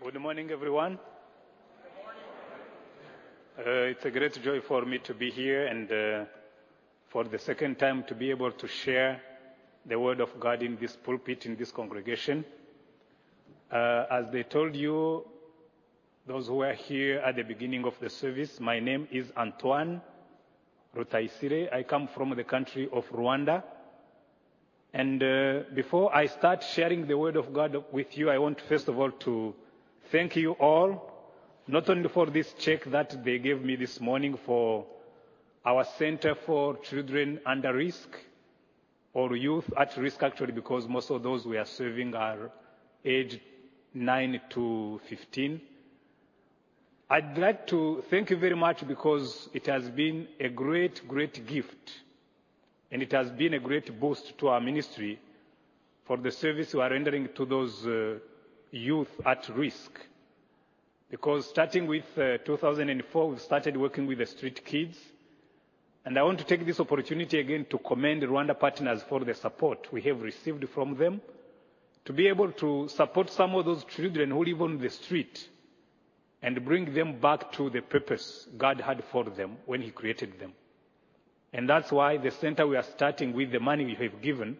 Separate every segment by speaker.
Speaker 1: Good morning, everyone. Uh, it's a great joy for me to be here and uh, for the second time to be able to share the Word of God in this pulpit, in this congregation. Uh, as they told you, those who were here at the beginning of the service, my name is Antoine Rutayisire. I come from the country of Rwanda. And before I start sharing the Word of God with you, I want first of all to thank you all, not only for this check that they gave me this morning for our Center for Children Under Risk, or youth at risk actually, because most of those we are serving are aged 9 to 15. I'd like to thank you very much because it has been a great, great gift and it has been a great boost to our ministry for the service we are rendering to those uh, youth at risk. Because starting with uh, 2004, we've started working with the street kids. And I want to take this opportunity again to commend Rwanda partners for the support we have received from them to be able to support some of those children who live on the street and bring them back to the purpose God had for them when He created them. And that's why the center we are starting with, the money we have given,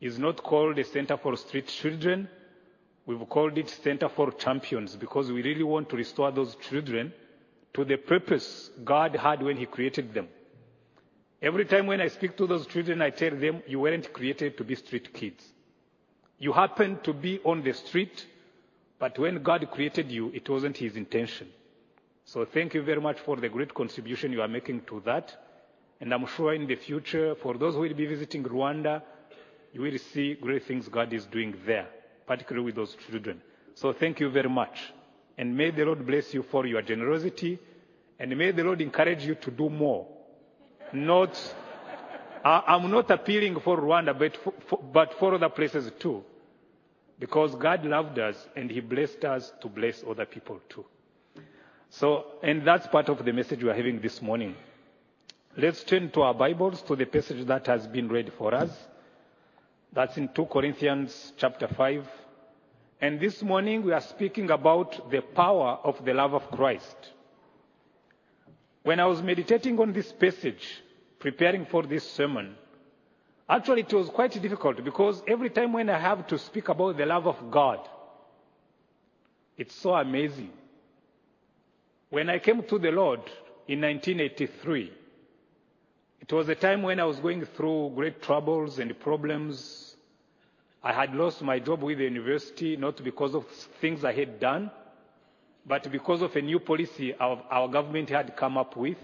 Speaker 1: is not called a center for street children. We've called it Center for Champions because we really want to restore those children to the purpose God had when He created them. Every time when I speak to those children, I tell them, you weren't created to be street kids. You happen to be on the street, but when God created you, it wasn't His intention. So thank you very much for the great contribution you are making to that. And I'm sure in the future, for those who will be visiting Rwanda, you will see great things God is doing there, particularly with those children. So thank you very much. And may the Lord bless you for your generosity. And may the Lord encourage you to do more. Not, I'm not appealing for Rwanda, but for, for, but for other places too. Because God loved us and He blessed us to bless other people too. So, and that's part of the message we are having this morning. Let's turn to our Bibles to the passage that has been read for us. That's in 2 Corinthians chapter 5. And this morning we are speaking about the power of the love of Christ. When I was meditating on this passage, preparing for this sermon, actually it was quite difficult because every time when I have to speak about the love of God, it's so amazing. When I came to the Lord in 1983, it was a time when I was going through great troubles and problems. I had lost my job with the university, not because of things I had done, but because of a new policy our, our government had come up with.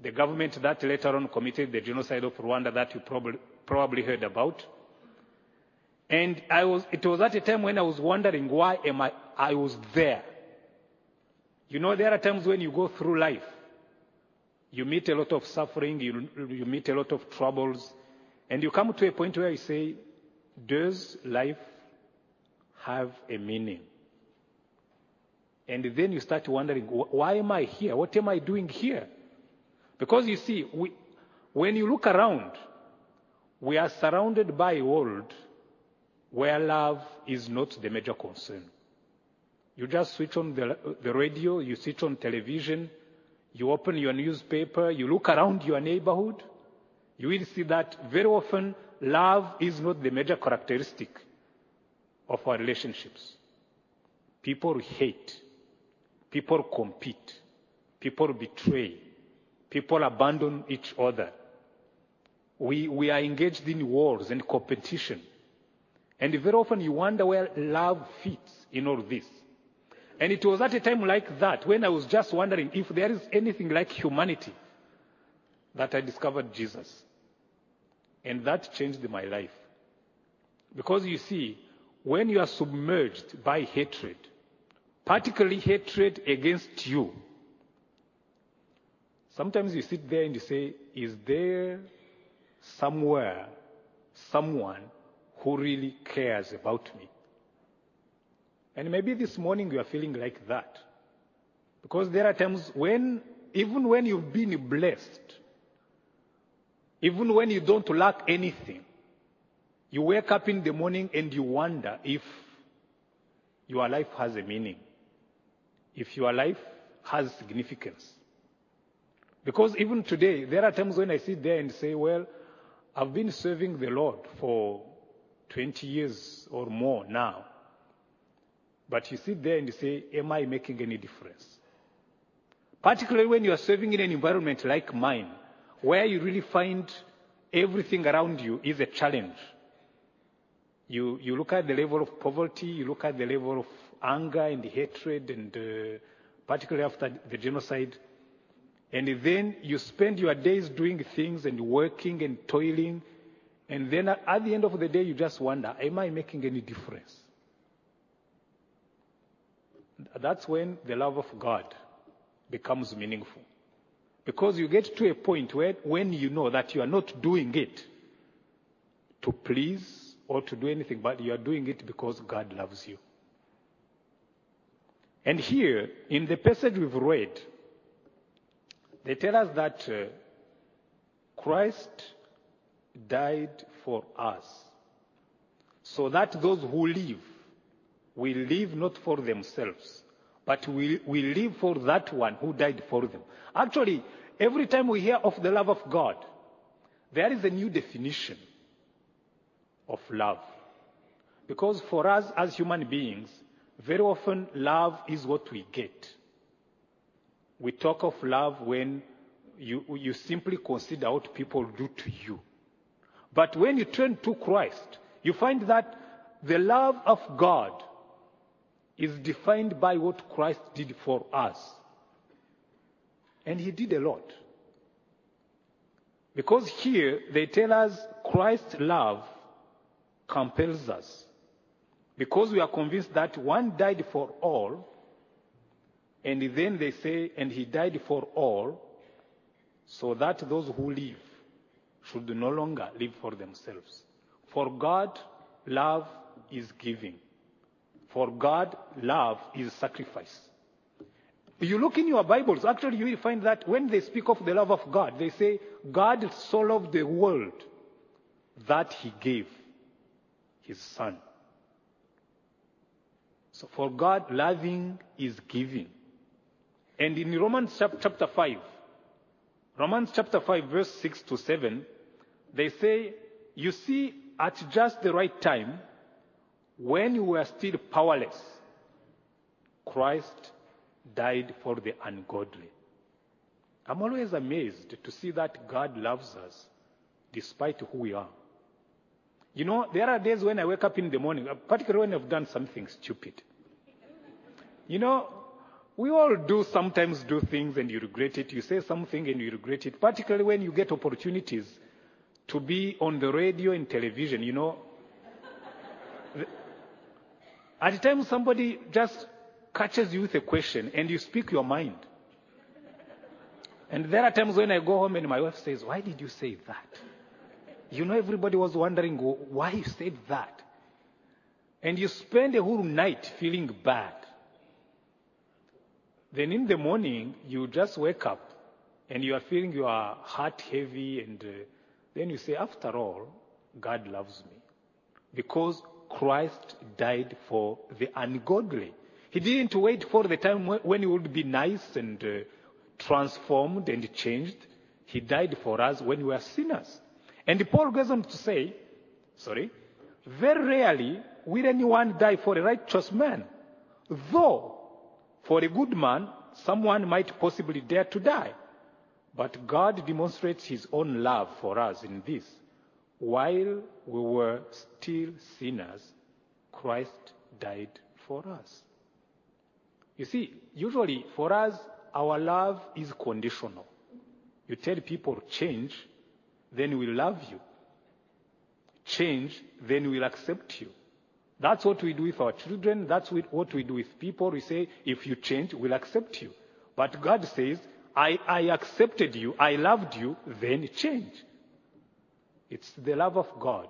Speaker 1: The government that later on committed the genocide of Rwanda that you probably, probably heard about. And I was, it was at a time when I was wondering why am I, I was there. You know, there are times when you go through life you meet a lot of suffering, you, you meet a lot of troubles, and you come to a point where you say, does life have a meaning? And then you start wondering, why am I here? What am I doing here? Because you see, we, when you look around, we are surrounded by a world where love is not the major concern. You just switch on the, the radio, you switch on television, you open your newspaper, you look around your neighborhood, you will see that very often love is not the major characteristic of our relationships. People hate, people compete, people betray, people abandon each other. We, we are engaged in wars and competition. And very often you wonder where love fits in all this. And it was at a time like that when I was just wondering if there is anything like humanity that I discovered Jesus. And that changed my life. Because you see, when you are submerged by hatred, particularly hatred against you, sometimes you sit there and you say, is there somewhere someone who really cares about me? And maybe this morning you are feeling like that. Because there are times when, even when you've been blessed, even when you don't lack anything, you wake up in the morning and you wonder if your life has a meaning, if your life has significance. Because even today, there are times when I sit there and say, well, I've been serving the Lord for 20 years or more now. But you sit there and you say, am I making any difference? Particularly when you are serving in an environment like mine, where you really find everything around you is a challenge. You, you look at the level of poverty, you look at the level of anger and hatred, and uh, particularly after the genocide. And then you spend your days doing things and working and toiling. And then at the end of the day, you just wonder, am I making any difference? That's when the love of God becomes meaningful. Because you get to a point where when you know that you are not doing it to please or to do anything, but you are doing it because God loves you. And here, in the passage we've read, they tell us that uh, Christ died for us, so that those who live will live not for themselves, but we, will live for that one who died for them. Actually, every time we hear of the love of God, there is a new definition of love. Because for us as human beings, very often love is what we get. We talk of love when you, you simply consider what people do to you. But when you turn to Christ, you find that the love of God is defined by what Christ did for us. And he did a lot. Because here they tell us Christ's love compels us. Because we are convinced that one died for all, and then they say, and he died for all, so that those who live should no longer live for themselves. For God, love is giving. For God, love is sacrifice. You look in your Bibles, actually, you will find that when they speak of the love of God, they say, God so loved the world that he gave his Son. So for God, loving is giving. And in Romans chapter 5, Romans chapter 5, verse 6 to 7, they say, You see, at just the right time, when you were still powerless, Christ died for the ungodly. I'm always amazed to see that God loves us despite who we are. You know, there are days when I wake up in the morning, uh, particularly when I've done something stupid. You know, we all do sometimes do things and you regret it. You say something and you regret it, particularly when you get opportunities to be on the radio and television, you know. At times somebody just catches you with a question and you speak your mind. And there are times when I go home and my wife says, Why did you say that? You know, everybody was wondering why you said that. And you spend a whole night feeling bad. Then in the morning, you just wake up and you are feeling your heart heavy, and uh, then you say, After all, God loves me. Because Christ died for the ungodly. He didn't wait for the time when he would be nice and uh, transformed and changed. He died for us when we were sinners. And Paul goes on to say, sorry, very rarely will anyone die for a righteous man, though for a good man, someone might possibly dare to die. But God demonstrates his own love for us in this. While we were still sinners, Christ died for us. You see, usually for us, our love is conditional. You tell people change, then we'll love you. Change, then we'll accept you. That's what we do with our children. That's what we do with people. We say, if you change, we'll accept you. But God says, I, I accepted you, I loved you, then change. It's the love of God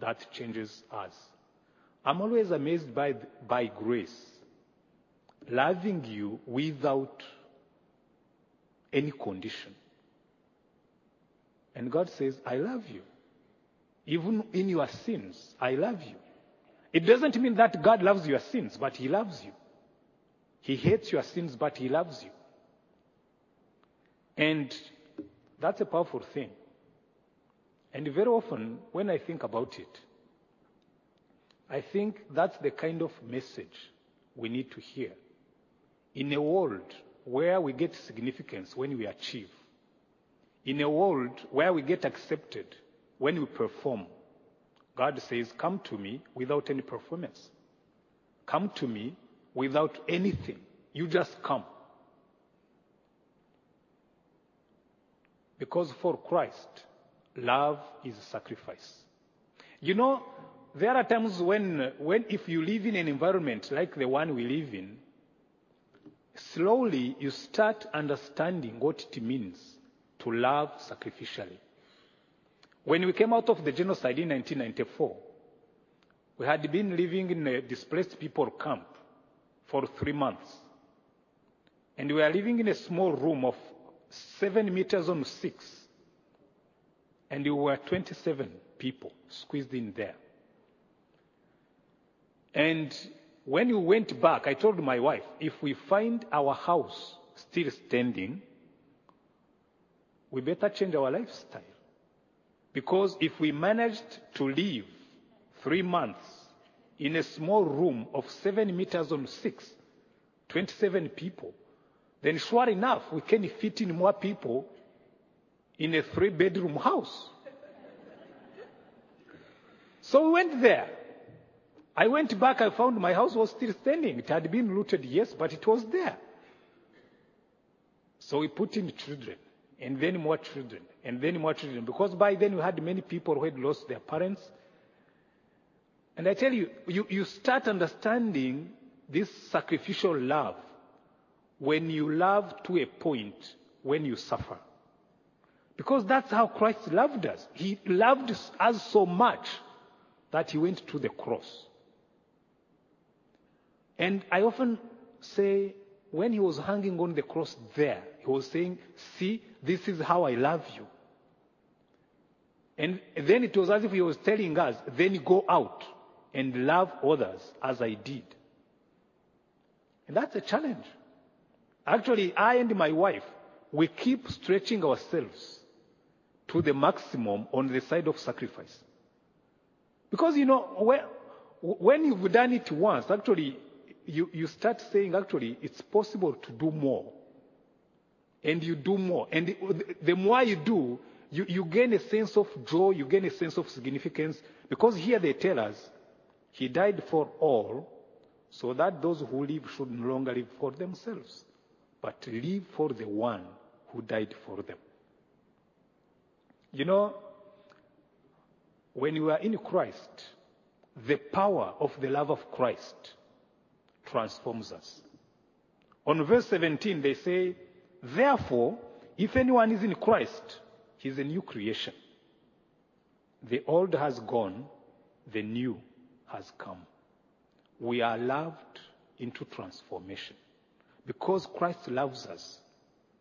Speaker 1: that changes us. I'm always amazed by, by grace. Loving you without any condition. And God says, I love you. Even in your sins, I love you. It doesn't mean that God loves your sins, but He loves you. He hates your sins, but He loves you. And that's a powerful thing. And very often, when I think about it, I think that's the kind of message we need to hear. In a world where we get significance when we achieve, in a world where we get accepted when we perform, God says, Come to me without any performance. Come to me without anything. You just come. Because for Christ, love is sacrifice. You know, there are times when, when if you live in an environment like the one we live in, slowly you start understanding what it means to love sacrificially. When we came out of the genocide in 1994, we had been living in a displaced people camp for three months. And we were living in a small room of seven meters on six. And there were 27 people squeezed in there. And when we went back, I told my wife, if we find our house still standing, we better change our lifestyle. Because if we managed to live three months in a small room of seven meters on six, 27 people, then sure enough, we can fit in more people in a three bedroom house. So we went there. I went back, I found my house was still standing. It had been looted, yes, but it was there. So we put in children, and then more children, and then more children, because by then we had many people who had lost their parents. And I tell you, you, you start understanding this sacrificial love when you love to a point when you suffer. Because that's how Christ loved us. He loved us so much that he went to the cross. And I often say, when he was hanging on the cross there, he was saying, See, this is how I love you. And then it was as if he was telling us, then go out and love others as I did. And that's a challenge. Actually, I and my wife, we keep stretching ourselves to the maximum on the side of sacrifice. Because, you know, when, you've done it once, actually, you, you start saying, actually, it's possible to do more. And you do more. And the, the more you do, you, you gain a sense of joy, you gain a sense of significance. Because here they tell us, He died for all, so that those who live should no longer live for themselves, but live for the one who died for them. You know, when you are in Christ, the power of the love of Christ transforms us. On verse 17, they say, Therefore, if anyone is in Christ, he is a new creation. The old has gone, the new has come. We are loved into transformation. Because Christ loves us,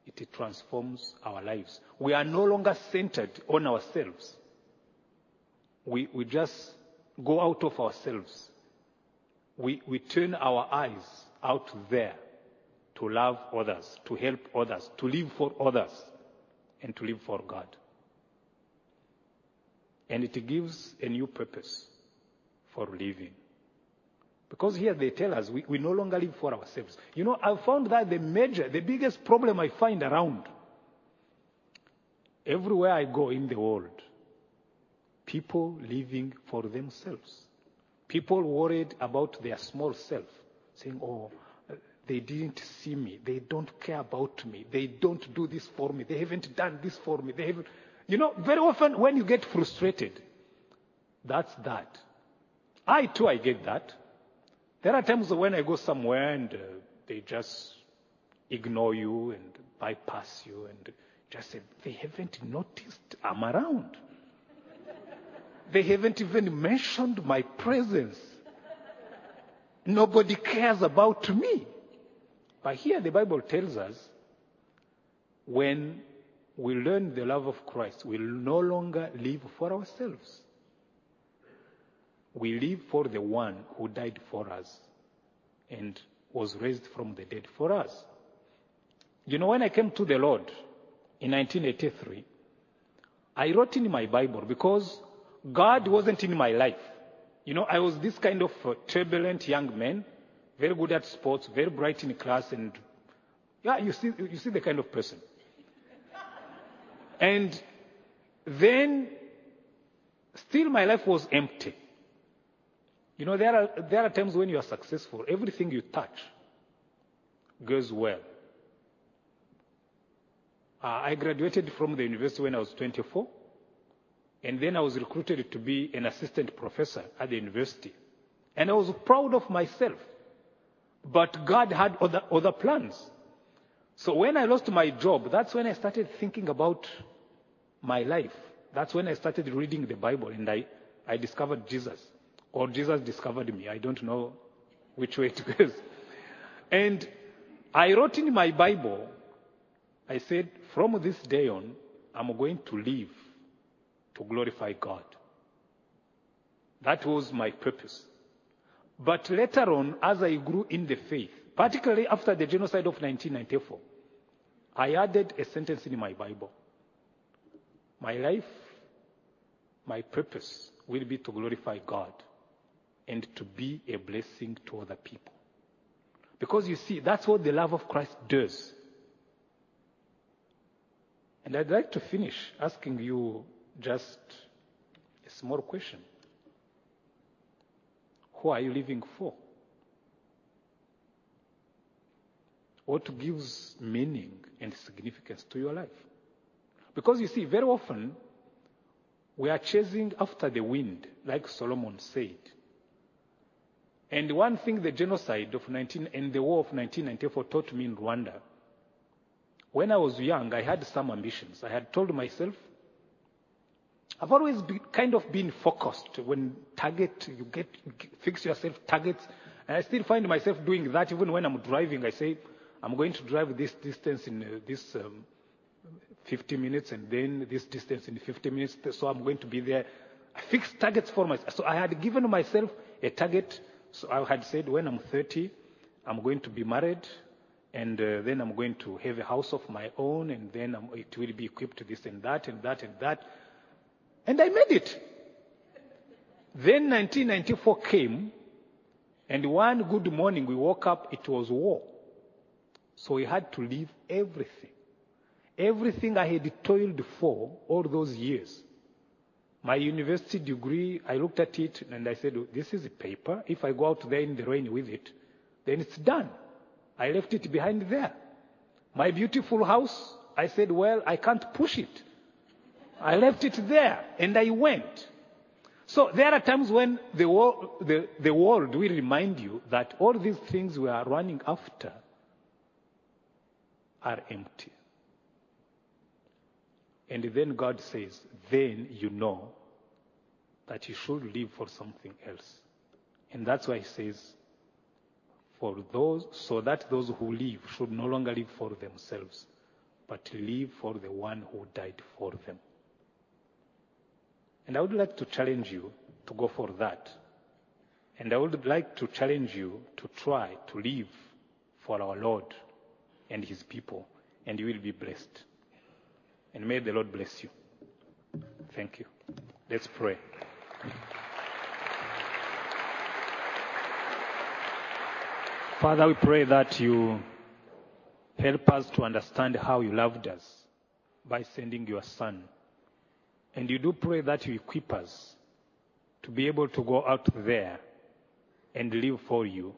Speaker 1: it transforms our lives. We are no longer centered on ourselves. We, we just go out of ourselves. We, we turn our eyes out there to love others, to help others, to live for others, and to live for God. And it gives a new purpose for living. Because here they tell us we, we no longer live for ourselves. You know, I've found that the major, the biggest problem I find around everywhere I go in the world, people living for themselves. People worried about their small self, saying, Oh, they didn't see me. They don't care about me. They don't do this for me. They haven't done this for me. They haven't. You know, very often when you get frustrated, that's that. I too, I get that. There are times when I go somewhere and uh, they just ignore you and bypass you and just say, they haven't noticed I'm around. they haven't even mentioned my presence. Nobody cares about me. But here the Bible tells us when we learn the love of Christ, we'll no longer live for ourselves. We live for the one who died for us and was raised from the dead for us. You know, when I came to the Lord in 1983, I wrote in my Bible because God wasn't in my life. You know, I was this kind of turbulent young man, very good at sports, very bright in class, and yeah, you see, you see the kind of person. and then, still my life was empty. You know, there are, there are times when you are successful, everything you touch goes well. Uh, I graduated from the university when I was 24, and then I was recruited to be an assistant professor at the university. And I was proud of myself. But God had other, other plans. So when I lost my job, that's when I started thinking about my life. That's when I started reading the Bible and I, I discovered Jesus. Or Jesus discovered me. I don't know which way it goes. And I wrote in my Bible, I said, from this day on, I'm going to live to glorify God. That was my purpose. But later on, as I grew in the faith, particularly after the genocide of 1994, I added a sentence in my Bible. My life, my purpose will be to glorify God and to be a blessing to other people. Because you see, that's what the love of Christ does. And I'd like to finish asking you just a small question. Who are you living for? What gives meaning and significance to your life? Because you see, very often we are chasing after the wind, like Solomon said. And one thing the genocide of 19 and the war of 1994 taught me in Rwanda, when I was young, I had some ambitions. I had told myself, I've always been kind of been focused. When target, you get fix yourself targets, and I still find myself doing that even when I'm driving. I say, I'm going to drive this distance in uh, this um, 50 minutes, and then this distance in 50 minutes. So I'm going to be there. I fixed targets for myself. So I had given myself a target. So I had said, when I'm 30, I'm going to be married, and uh, then I'm going to have a house of my own, and then I'm, it will be equipped to this and that and that and that. And I made it. Then 1994 came, and one good morning we woke up, it was war. So we had to leave everything. Everything I had toiled for all those years. My university degree, I looked at it and I said, this is a paper. If I go out there in the rain with it, then it's done. I left it behind there. My beautiful house, I said, well, I can't push it. I left it there and I went. So there are times when the world, the, the world will remind you that all these things we are running after are empty. And then God says, then you know that you should live for something else. And that's why he says, for those, so that those who live should no longer live for themselves, but live for the one who died for them. And I would like to challenge you to go for that. And I would like to challenge you to try to live for our Lord and His people, and you will be blessed. And may the Lord bless you. Thank you. Let's pray. Father, we pray that you help us to understand how you loved us by sending your Son. And you do pray that you equip us to be able to go out there and live for you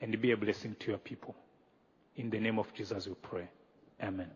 Speaker 1: and be a blessing to your people. In the name of Jesus we pray. Amen.